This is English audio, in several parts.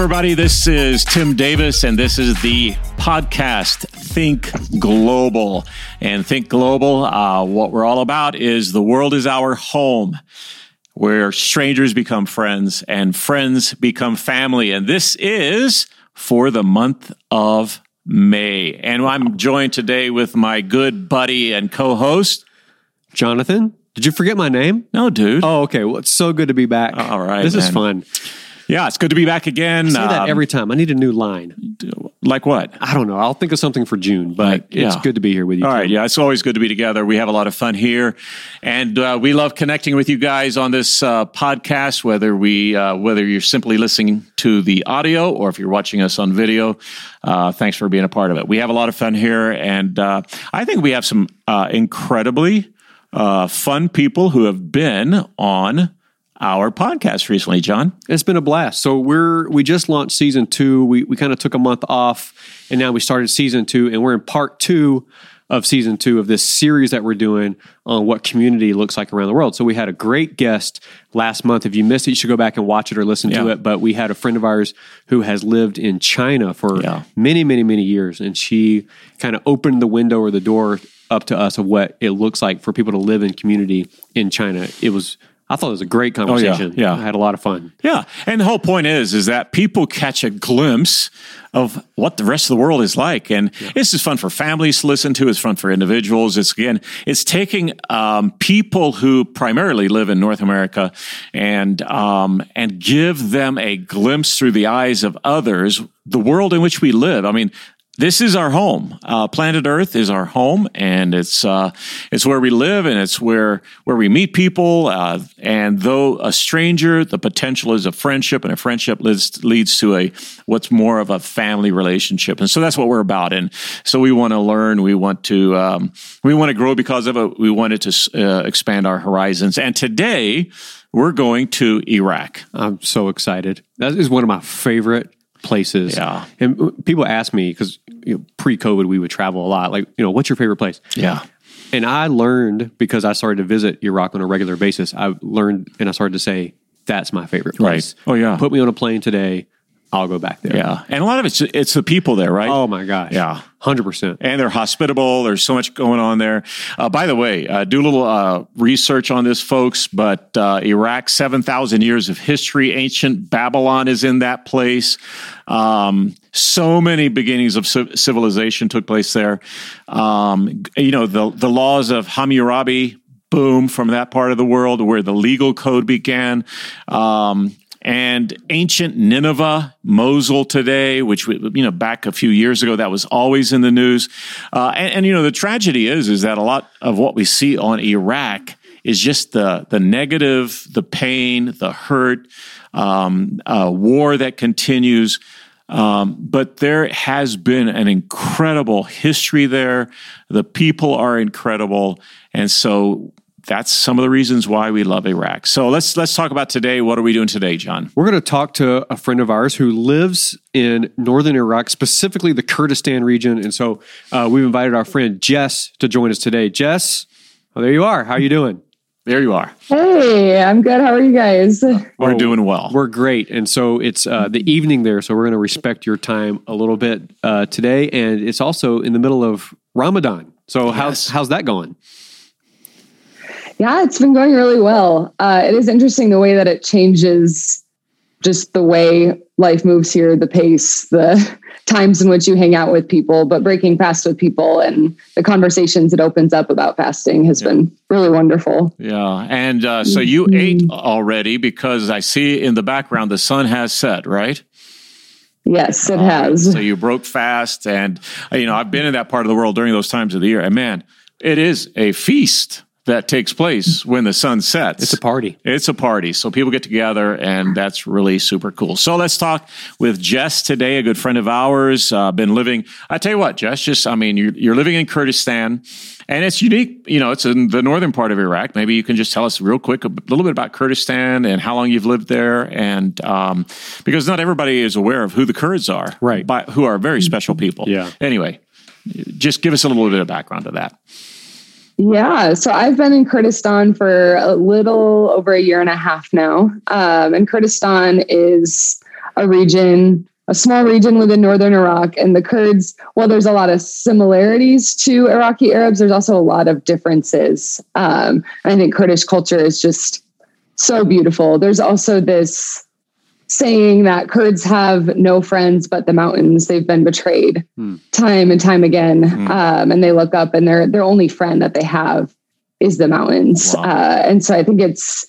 everybody. This is Tim Davis, and this is the podcast Think Global. And Think Global, uh, what we're all about is the world is our home, where strangers become friends and friends become family. And this is for the month of May. And I'm joined today with my good buddy and co host, Jonathan. Did you forget my name? No, dude. Oh, okay. Well, it's so good to be back. All right, This is fun. Yeah, it's good to be back again. I say that Um, every time. I need a new line. like what? I don't know. I'll think of something for June, but Like, it's good to be here with you. All Tim. right, yeah, it's always good to be together. We have a lot of fun here, and uh, we love connecting with you guys on this uh, podcast. Whether we, uh, whether you're simply listening to the audio or if you're watching us on video, uh, thanks for being a part of it. We have a lot of fun here, and uh, I think we have some uh, incredibly uh, fun people who have been on our podcast recently. John, It's been a blast. So we're we just launched season two. We we kind of took a month off, and now we started season two, and we're in part two of season two of this series that we're doing on what community looks like around the world. So we had a great guest last month. If you missed it, you should go back and watch it or listen to it. But we had a friend of ours who has lived in China for Yeah. many, many, many years, and she kind of opened the window or the door up to us of what it looks like for people to live in community in China. It was. I thought it was a great conversation. yeah. I had a lot of fun. Yeah, and the whole point is is that people catch a glimpse of what the rest of the world is like, and this is fun for families to listen to. It's fun for individuals. It's again, it's taking um, people who primarily live in North America and um, and give them a glimpse through the eyes of others the world in which we live. I mean. This is our home. Uh, planet Earth is our home, and it's uh, it's where we live, and it's where where we meet people. Uh, and though a stranger, the potential is a friendship, and a friendship leads leads to a what's more of a family relationship. And so that's what we're about. And so we want to learn. We want to um, we want to grow because of it. We wanted to uh, expand our horizons. And today we're going to Iraq. I'm so excited. That is one of my favorite places. Yeah. And uh, people ask me because you know, pre-COVID we would travel a lot. Like, you know, what's your favorite place? Yeah. And I learned because I started to visit Iraq on a regular basis. I learned and I started to say that's my favorite place. Right. Oh, yeah. Put me on a plane today. I'll go back there. Yeah. And a lot of it's it's the people there, right? Oh my gosh. Yeah. Hundred percent. and they're hospitable. There's so much going on there. Uh, by the way, uh, do a little uh, research on this, folks. But uh, Iraq, seven thousand years of history. Ancient Babylon is in that place. Um, so many beginnings of civ- civilization took place there. Um, you know the the laws of Hammurabi. Boom from that part of the world where the legal code began. Um, and ancient Nineveh, Mosul today, which we- you know back a few years ago that was always in the news. Uh, and, and you know the tragedy is is that a lot of what we see on Iraq is just the the negative, the pain, the hurt, um, uh, war that continues. Um, but there has been an incredible history there. The people are incredible, and so that's some of the reasons why we love Iraq. So let's let's talk about today. What are we doing today, John? We're going to talk to a friend of ours who lives in northern Iraq, specifically the Kurdistan region. And so uh, we've invited our friend Jess to join us today. Jess, oh, there you are. How are you doing? There you are. Hey, I'm good. How are you guys? We're doing well. We're great. And so it's uh, the evening there. So we're going to respect your time a little bit uh, today. And it's also in the middle of Ramadan. So how's, Yes. how's that going? Yeah, it's been going really well. Uh, it is interesting the way that it changes just the way life moves here, the pace, the times in which you hang out with people, but breaking fast with people and the conversations it opens up about fasting has been really wonderful. yeah, and uh, so you ate already because I see in the background the sun has set, right? Yes, it right. has. So you broke fast, and uh, you know I've been in that part of the world during those times of the year, and man, it is a feast that takes place when the sun sets. It's a party. It's a party. So people get together, and that's really super cool. So let's talk with Jess today, a good friend of ours. Uh, been living, I tell you what, Jess, just, I mean, you're, you're living in Kurdistan, and it's unique. You know, it's in the northern part of Iraq. Maybe you can just tell us real quick a little bit about Kurdistan and how long you've lived there. And um, because not everybody is aware of who the Kurds are, Right. By, who are very special people. Yeah. Anyway, just give us a little bit of background to that. Yeah, so I've been in Kurdistan for a little over a year and a half now. Um, and Kurdistan is a region, a small region within northern Iraq. And the Kurds, while there's a lot of similarities to Iraqi Arabs, there's also a lot of differences. Um, I think Kurdish culture is just so beautiful. There's also this saying that Kurds have no friends but the mountains. They've been betrayed hmm. time and time again, hmm. um, and they look up, and their their only friend that they have is the mountains. Wow. Uh, and so I think it's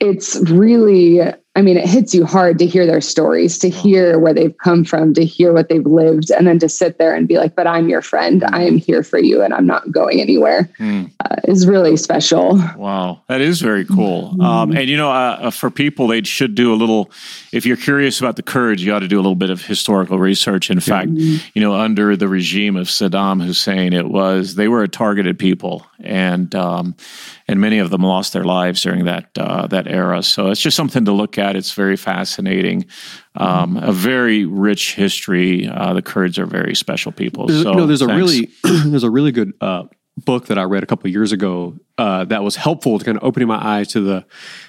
it's really I mean, it hits you hard to hear their stories, to hear where they've come from, to hear what they've lived, and then to sit there and be like, but I'm your friend. I am here for you and I'm not going anywhere mm. uh, is really special. Wow. That is very cool. Mm-hmm. Um, and, you know, uh, uh, for people, they should do a little, if you're curious about the Kurds, you ought to do a little bit of historical research. In fact, mm-hmm. you know, under the regime of Saddam Hussein, it was, they were a targeted people. And, um, and many of them lost their lives during that uh, that era. So it's just something to look at. It's very fascinating, um, a very rich history. Uh, the Kurds are very special people. There's, so, you know, there's thanks. a really there's a really good uh, book that I read a couple years ago uh, that was helpful to kind of opening my eyes to the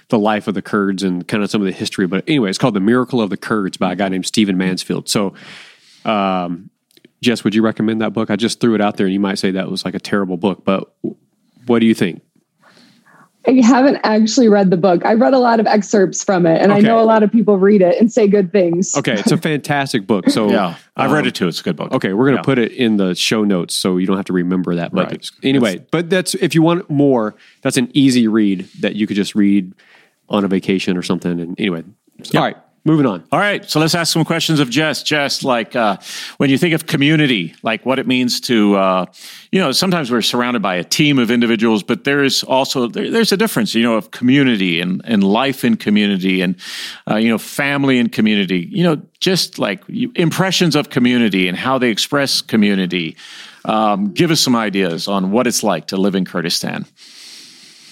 the life of the Kurds and kind of some of the history. But anyway, it's called The Miracle of the Kurds by a guy named Stephen Mansfield. So. Um, Jess, would you recommend that book? I just threw it out there, and you might say that was like a terrible book, but what do you think? I haven't actually read the book. I read a lot of excerpts from it, and okay. I know a lot of people read it and say good things. Okay, it's a fantastic book. So yeah, I've um, read it too. It's a good book. Okay, we're going to yeah. put it in the show notes so you don't have to remember that. But right. anyway, that's, but that's if you want more, that's an easy read that you could just read on a vacation or something. And anyway, so, all right. Moving on. All right, so let's ask some questions of Jess. Jess, like uh, when you think of community, like what it means to, uh, you know, sometimes we're surrounded by a team of individuals, but there is also there, there's a difference, you know, of community and and life in community, and uh, you know, family and community. You know, just like impressions of community and how they express community. Um, give us some ideas on what it's like to live in Kurdistan.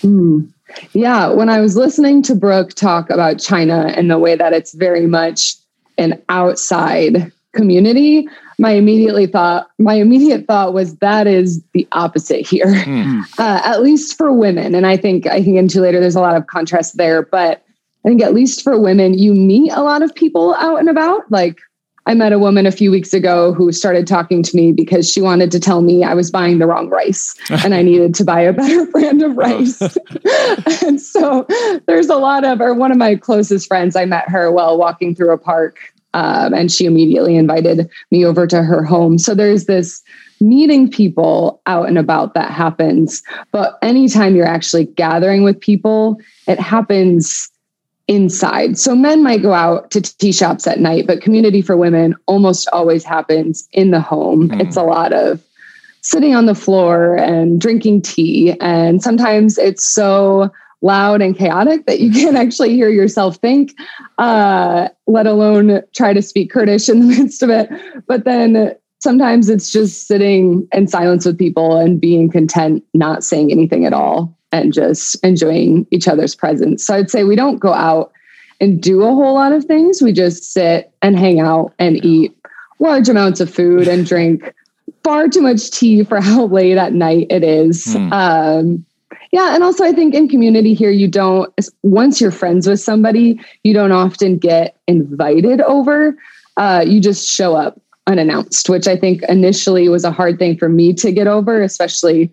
Mm. Yeah, when I was listening to Brooke talk about China and the way that it's very much an outside community, my immediately thought my immediate thought was that is the opposite here, mm. uh, at least for women. And I think I can get into later. There's a lot of contrast there, but I think at least for women, you meet a lot of people out and about, like I met a woman a few weeks ago who started talking to me because she wanted to tell me I was buying the wrong rice and I needed to buy a better brand of rice. and so there's a lot of, or one of my closest friends, I met her while walking through a park um, and she immediately invited me over to her home. So there's this meeting people out and about that happens. But anytime you're actually gathering with people, it happens inside. So men might go out to tea shops at night, but community for women almost always happens in the home. Mm. It's a lot of sitting on the floor and drinking tea. And sometimes it's so loud and chaotic that you can't actually hear yourself think, uh, let alone try to speak Kurdish in the midst of it. But then sometimes it's just sitting in silence with people and being content, not saying anything at all and just enjoying each other's presence. So I'd say we don't go out and do a whole lot of things. We just sit and hang out and eat large amounts of food and drink far too much tea for how late at night it is. Hmm. Um, yeah. And also, I think in community here, you don't, once you're friends with somebody, you don't often get invited over. Uh, you just show up unannounced, which I think initially was a hard thing for me to get over, especially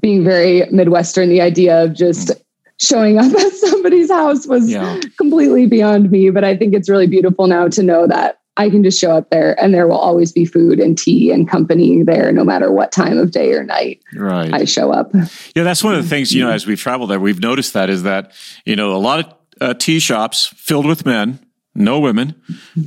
being very Midwestern, the idea of just mm. showing up at somebody's house was yeah. completely beyond me. But I think it's really beautiful now to know that I can just show up there and there will always be food and tea and company there no matter what time of day or night right. I show up. Yeah, that's one of the things, you know, as we've traveled there, we've noticed that is that, you know, a lot of uh, tea shops filled with men no women.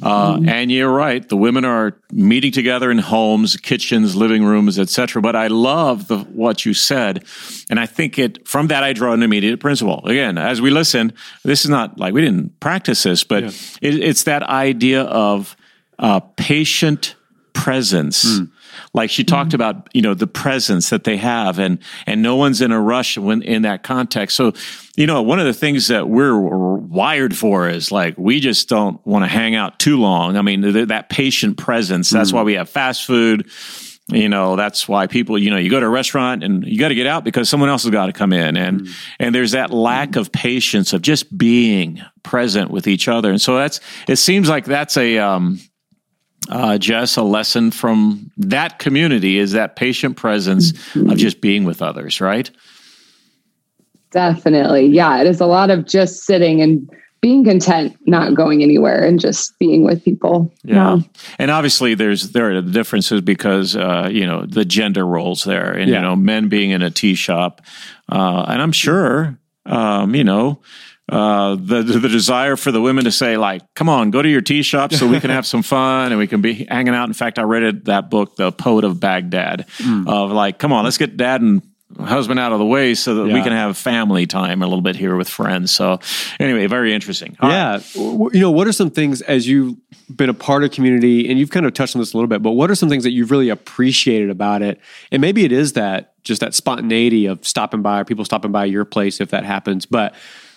Uh, and you're right. The women are meeting together in homes, kitchens, living rooms, etc. But I love the, what you said. And I think it, from that, I draw an immediate principle. Again, as we listen, this is not like we didn't practice this, but yeah. it, it's that idea of uh, patient presence. Mm. Like she talked mm-hmm. about, you know, the presence that they have and, and no one's in a rush when in that context. So, you know, one of the things that we're wired for is like, we just don't want to hang out too long. I mean, th- that patient presence, that's mm. why we have fast food. you know that's why people you know you go to a restaurant and you got to get out because someone else has got to come in and mm. and there's that lack of patience of just being present with each other and so that's it seems like that's a um uh, Jess, a lesson from that community is that patient presence mm-hmm. of just being with others, right? Definitely. Yeah. It is a lot of just sitting and being content, not going anywhere and just being with people. Yeah. yeah. And obviously there's, there are the differences because, uh, you know, the gender roles there and, yeah. you know, men being in a tea shop. Uh, and I'm sure, um, you know, uh, the the desire for the women to say like, "Come on, go to your tea shop so we can have some fun and we can be hanging out." In fact, I read it, that book, "The Poet of Baghdad," mm. of like, "Come on, let's get dad and husband out of the way so that yeah. we can have family time a little bit here with friends." So, anyway, very interesting. All yeah, right. you know, what are some things as you've been a part of community and you've kind of touched on this a little bit, but what are some things that you've really appreciated about it? And maybe it is that just that spontaneity of stopping by or people stopping by your place if that happens, but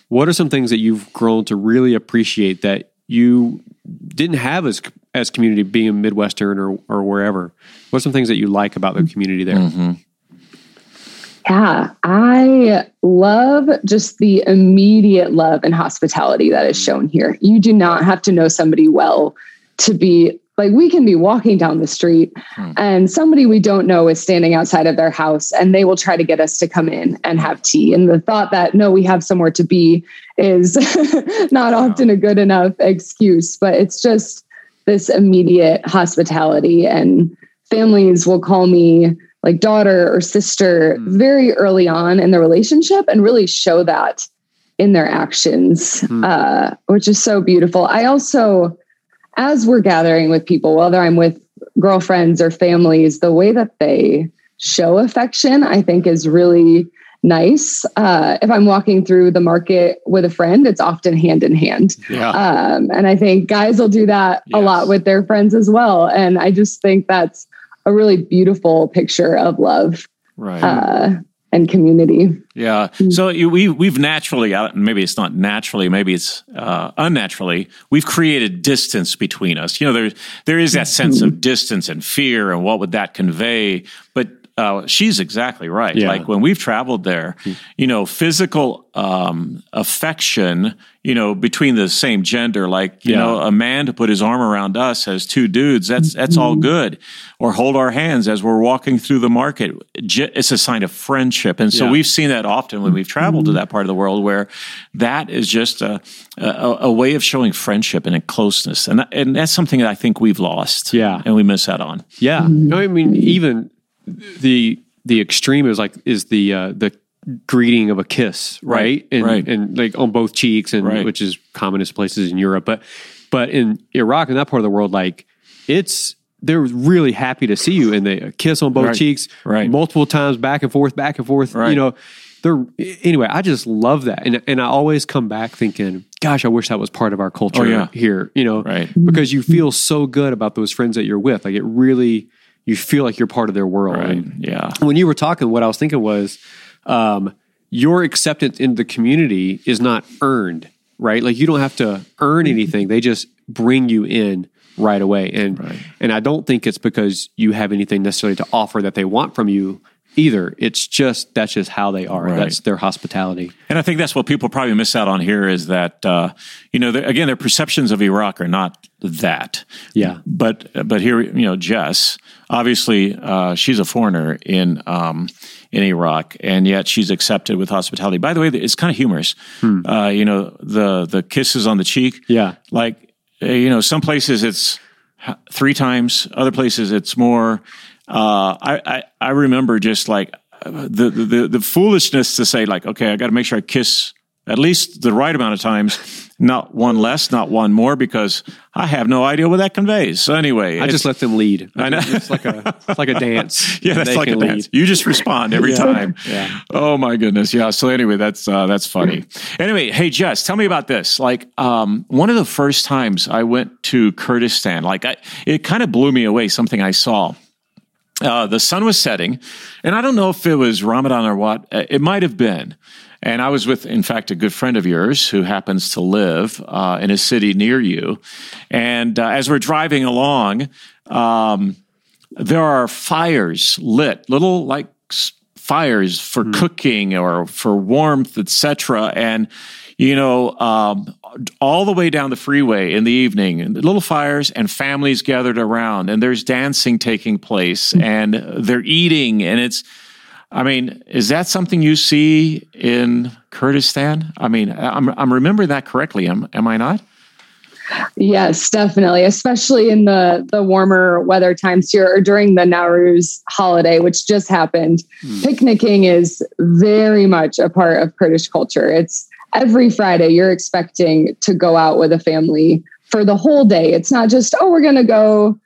what are some things that you've grown to really appreciate that you didn't have as as community being in Midwestern or or wherever? What are some things that you like about the community there? Mm-hmm. Yeah, I love just the immediate love and hospitality that is shown here. You do not have to know somebody well to be like we can be walking down the street hmm. and somebody we don't know is standing outside of their house and they will try to get us to come in and have tea. And the thought that no, we have somewhere to be is not often a good enough excuse, but it's just this immediate hospitality. And families will call me like daughter or sister hmm. very early on in the relationship and really show that in their actions, hmm. uh, which is so beautiful. I also, as we're gathering with people, whether I'm with girlfriends or families, the way that they show affection, I think, is really nice. Uh, if I'm walking through the market with a friend, it's often hand in hand. Yeah. Um, and I think guys will do that yes. a lot with their friends as well. And I just think that's a really beautiful picture of love. Right. Uh, and community. Yeah. Mm. So we we've naturally, maybe it's not naturally, maybe it's uh, unnaturally, we've created distance between us. You know, there there is that sense of mm-hmm. distance and fear, and what would that convey? But uh, she's exactly right. Yeah. Like when we've traveled there, you know, physical um, affection, you know, between the same gender, like you yeah. know, a man to put his arm around us as two dudes, that's that's all mm-hmm. good. Or hold our hands as we're walking through the market, it's a sign of friendship. And so yeah. we've seen that often when we've traveled to mm-hmm. that part of the world, where that is just a a, a way of showing friendship and closeness, and and that's something that I think we've lost. Yeah, and we miss out on. Yeah, I mean, even the the extreme is like is the uh, the greeting of a kiss, right? right. And, right. and like on both cheeks, and right. which is commonest places in Europe. But but in Iraq and that part of the world, like it's they're really happy to see you, and they kiss on both right. cheeks, right? Multiple times, back and forth, back and forth. Right. You know, they're anyway. I just love that, and and I always come back thinking, gosh, I wish that was part of our culture oh, yeah. here. You know, right? Because you feel so good about those friends that you're with. Like it really you feel like you're part of their world. Right. yeah. When you were talking, what I was thinking was um, your acceptance in the community is not earned, right? Like you don't have to earn anything; they just bring you in right away. And right. and I don't think it's because you have anything necessarily to offer that they want from you either. It's just that's just how they are. Right. That's their hospitality. And I think that's what people probably miss out on here is that uh, you know again their perceptions of Iraq are not that. Yeah. But but here you know Jess obviously uh, she's a foreigner in um, in Iraq and yet she's accepted with hospitality. By the way, it's kind of humorous. Hmm. Uh, you know the the kisses on the cheek. Yeah. Like you know some places it's three times, other places it's more uh, I, I, I remember just like the, the the foolishness to say like, okay, I got to make sure I kiss at least the right amount of times, not one less, not one more, because I have no idea what that conveys. So anyway, I just let them lead. I know it's like a it's like a dance. yeah, that's like a lead. dance. You just respond every yeah. time. Yeah. Oh my goodness. Yeah. So anyway, that's uh, that's funny. anyway, hey Jess, tell me about this. Like um, one of the first times I went to Kurdistan, like I, it kind of blew me away. Something I saw. Uh, the sun was setting, and I don't know if it was Ramadan or what. Uh, it might have been. And I was with, in fact, a good friend of yours who happens to live uh, in a city near you. And uh, as we're driving along, um, there are fires lit, little like fires for mm. cooking or for warmth, etc. And you know, um, all the way down the freeway in the evening, little fires and families gathered around, and there's dancing taking place, mm. and they're eating, and it's. I mean, is that something you see in Kurdistan? I mean, I'm I'm remembering that correctly. Am am I not? Yes, definitely, especially in the the warmer weather times here or during the Nowruz holiday, which just happened. Mm. Picnicking is very much a part of Kurdish culture. It's every Friday you're expecting to go out with a family for the whole day. It's not just, oh, we're going to go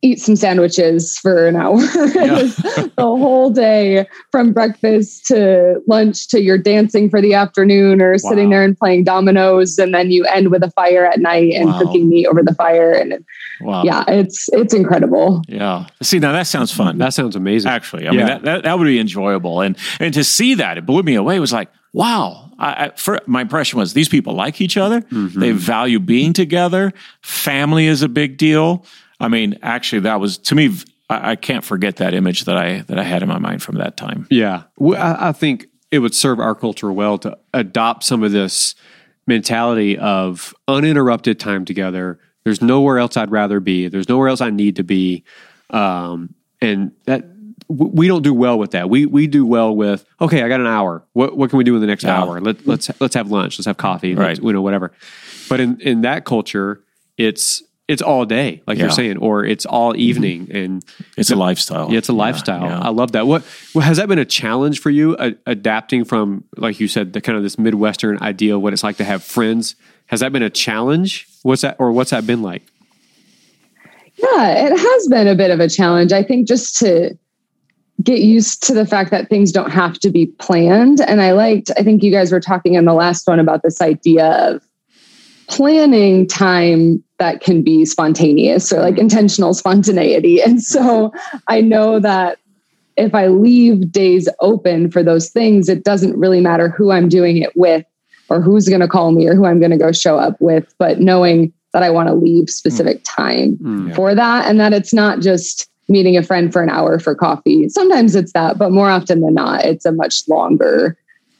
eat some sandwiches for an hour. Yeah. the whole day from breakfast to lunch to you're dancing for the afternoon or wow. sitting there and playing dominoes and then you end with a fire at night and wow. cooking meat over the fire and wow. yeah, it's it's incredible. Yeah. See, now that sounds fun. That sounds amazing. Actually, I yeah. mean that, that, that would be enjoyable and and to see that it blew me away. It was like, wow. I, I, for, my impression was these people like each other. Mm-hmm. They value being together. Family is a big deal. I mean, actually, that was to me. I, I, can't forget that image that I that I had in my mind from that time. Yeah, well, I, I think it would serve our culture well to adopt some of this mentality of uninterrupted time together. There's nowhere else I'd rather be. There's nowhere else I need to be, um, and that we don't do well with that. We we do well with okay. I got an hour. What what can we do in the next yeah. hour? Let, let's let's have lunch. Let's have coffee. Right. You know whatever. But in in that culture, it's it's all day, like yeah. you're saying, or it's all mm-hmm. evening, mm-hmm. and it's a lifestyle. Yeah, it's a lifestyle. Yeah, I love that. What well, has that been a challenge for you, uh, adapting from, like you said, the kind of this midwestern idea of what it's like to have friends? Has that been a challenge? What's that, or what's that been like? Yeah, it has been a bit of a challenge. I think just to get used to the fact that things don't have to be planned. And I liked, I think you guys were talking in the last one about this idea of planning time that can be spontaneous or like mm-hmm. intentional spontaneity. And so I know that if I leave days open for those things, it doesn't really matter who I'm doing it with or who's going to call me or who I'm going to go show up with, but knowing that I want to leave specific mm. time mm, yeah. for that and that it's not just meeting a friend for an hour for coffee. Sometimes it's that, but more often than not, it's a much longer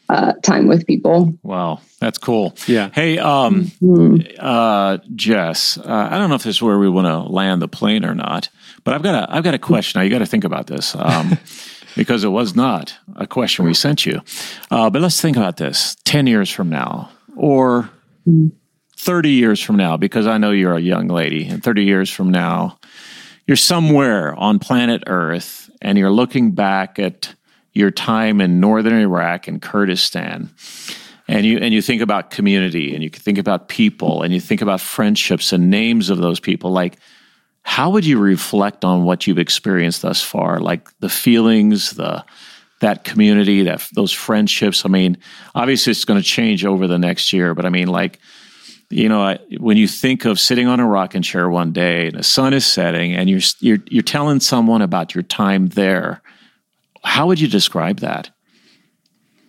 uh, time with people. Wow, that's cool. Yeah. Hey, um, mm-hmm. uh, Jess, uh, I don't know if this is where we want to land the plane or not, but I've got a I've got a question. Now you got to think about this. Um, because it was not a question we sent you. Uh, but let's think about this 10 years from now or 30 years from now, because I know you're a young lady, and 30 years from now, you're somewhere on planet Earth and you're looking back at your time in northern Iraq and Kurdistan, and you and you think about community and you think about people and you think about friendships and names of those people, like how would you reflect on what you've experienced thus far, like the feelings, the that community, that those friendships? I mean, obviously it's going to change over the next year, but I mean, like you know, when you think of sitting on a rocking chair one day and the sun is setting and you're you're you're telling someone about your time there how would you describe that?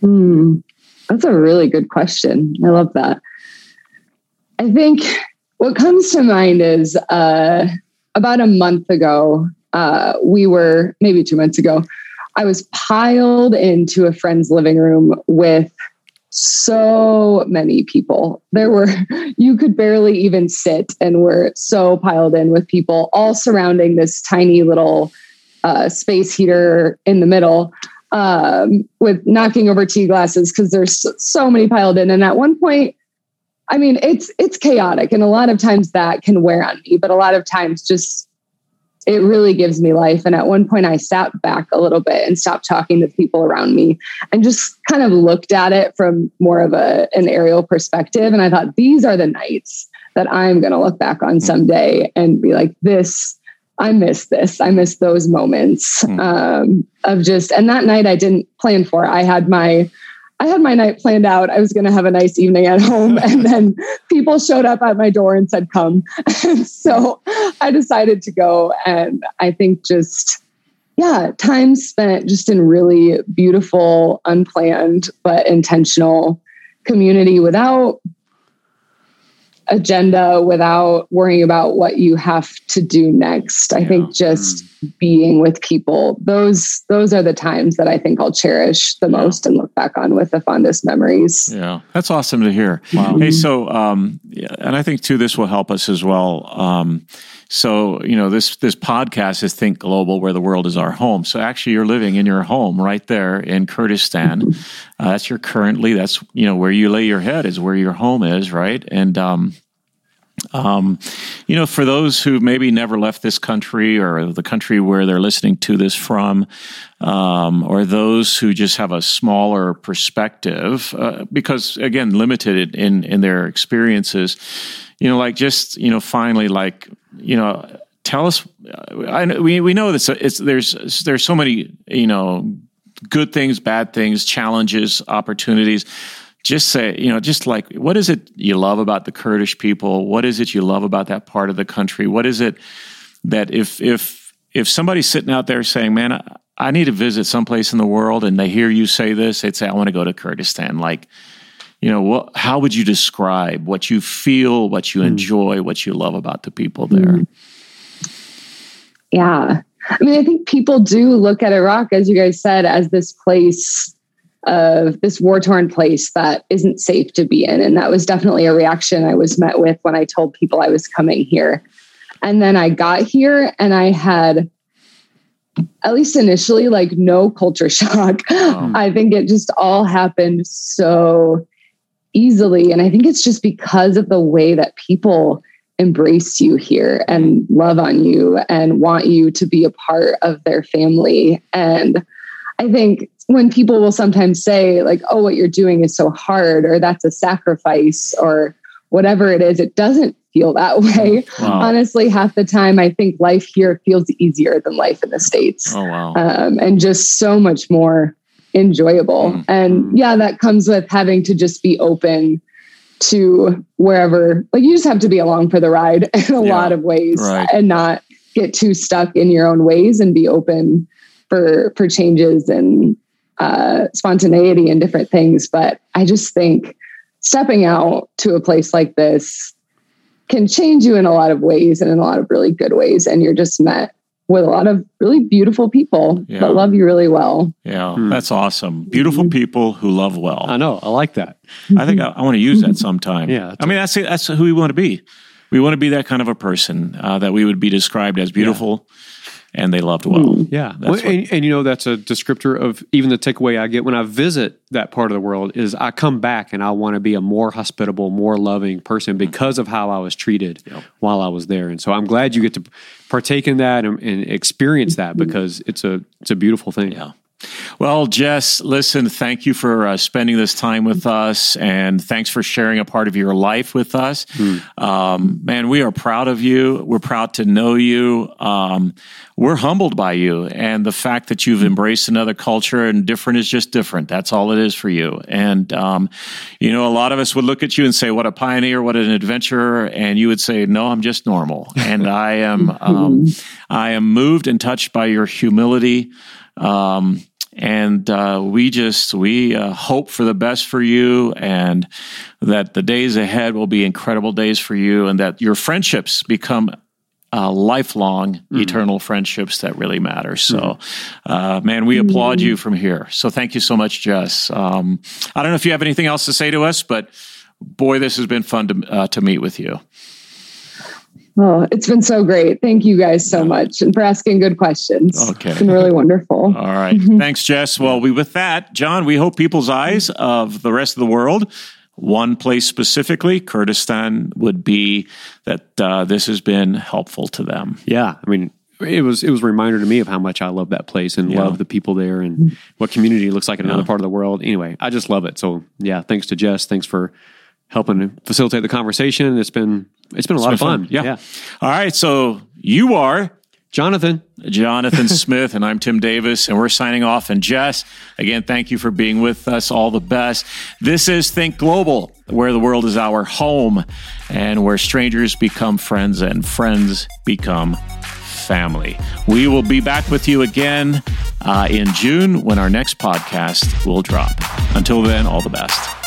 Hmm, that's a really good question. I love that. I think what comes to mind is uh, about a month ago, uh, we were maybe two months ago, I was piled into a friend's living room with so many people. There were, you could barely even sit, and we're so piled in with people all surrounding this tiny little uh, space heater in the middle um, with knocking over tea glasses because there's so many piled in. And at one point, I mean, it's it's chaotic, and a lot of times that can wear on me. But a lot of times, just it really gives me life. And at one point, I sat back a little bit and stopped talking to the people around me, and just kind of looked at it from more of a an aerial perspective. And I thought, these are the nights that I'm going to look back on someday and be like, this I miss this. I miss those moments mm. um, of just. And that night, I didn't plan for. I had my, I had my night planned out. I was going to have a nice evening at home, and then people showed up at my door and said, "Come." and so I decided to go. And I think just, yeah, time spent just in really beautiful, unplanned but intentional community without agenda without worrying about what you have to do next. I think just mm. Being with people those those are the times that i think i'll cherish the most and look back on with the fondest memories. Yeah. That's awesome to hear. Wow. Hey so um and i think too this will help us as well. Um so you know this this podcast is think global where the world is our home. So actually you're living in your home right there in kurdistan. Uh, that's your currently that's you know where you lay your head is where your home is right? And um um, you know, for those who maybe never left this country or the country where they're listening to this from, um, or those who just have a smaller perspective, uh, because again, limited in in their experiences, you know, like just you know, finally, like you know, tell us. I we we know that it's there's there's so many you know good things, bad things, challenges, opportunities just say, you know, just like, what is it you love about the Kurdish people? What is it you love about that part of the country? What is it that if if if somebody's sitting out there saying, "Man, I, I need to visit someplace in the world," and they hear you say this, they'd say, "I want to go to Kurdistan." Like, you know, what? How would you describe what you feel, what you mm. enjoy, what you love about the people there? Mm. Yeah, I mean, I think people do look at Iraq, as you guys said, as this place of this war torn place that isn't safe to be in. And that was definitely a reaction I was met with when I told people I was coming here. And then I got here and I had, at least initially, like no culture shock. Oh. I think it just all happened so easily. And I think it's just because of the way that people embrace you here and love on you and want you to be a part of their family. And I think when people will sometimes say like oh what you're doing is so hard or that's a sacrifice or whatever it is it doesn't feel that way wow. honestly half the time i think life here feels easier than life in the states oh, wow. um, and just so much more enjoyable mm. and yeah that comes with having to just be open to wherever like you just have to be along for the ride in a yeah, lot of ways right. and not get too stuck in your own ways and be open for for changes and uh, spontaneity and different things. But I just think stepping out to a place like this can change you in a lot of ways and in a lot of really good ways. And you're just met with a lot of really beautiful people yeah. that love you really well. Yeah, hmm. that's awesome. Beautiful mm-hmm. people who love well. I know. I like that. I think I, I want to use that sometime. yeah. I mean, that's that's who we want to be. We want to be that kind of a person uh, that we would be described as beautiful. Yeah and they loved well. Mm. Yeah, well, and, and, you know that's a descriptor of even the takeaway I get when I visit that part of the world is I come back and I want to be a more hospitable, more loving person mm. because of how I was treated yep. while I was there. And so I'm glad you get to partake in that and, and experience that mm-hmm. because it's a it's a beautiful thing. Yeah. Well, Jess, listen, thank you for uh, spending this time with us and thanks for sharing a part of your life with us. Mm. Um, man, we are proud of you. We're proud to know you. Um, we're humbled by you and the fact that you've embraced another culture and different is just different. That's all it is for you. And, um, you know, a lot of us would look at you and say, what a pioneer, what an adventurer. And you would say, no, I'm just normal. And I am, um, I am moved and touched by your humility. Um, and uh, we just we uh, hope for the best for you and that the days ahead will be incredible days for you and that your friendships become uh, lifelong mm-hmm. eternal friendships that really matter so mm-hmm. Uh, man we applaud mm-hmm. you from here so thank you so much jess um, i don't know if you have anything else to say to us but boy this has been fun to, uh, to meet with you Oh, it's been so great. Thank you guys so much and for asking good questions. Okay. It's been really wonderful. All right. Thanks, Jess. Well, we with that, John, we hope people's eyes of the rest of the world, one place specifically, Kurdistan, would be that uh, this has been helpful to them. Yeah. I mean, it was it was a reminder to me of how much I love that place and yeah. love the people there and what community looks like in another part of the world. Anyway, I just love it. So yeah, thanks to Jess. Thanks for helping to facilitate the conversation. It's been it's been a it's lot been of fun. fun. Yeah. yeah. All right. So you are Jonathan. Jonathan Smith, and I'm Tim Davis, and we're signing off. And Jess, again, thank you for being with us. All the best. This is Think Global, where the world is our home and where strangers become friends and friends become family. We will be back with you again uh, in June when our next podcast will drop. Until then, all the best.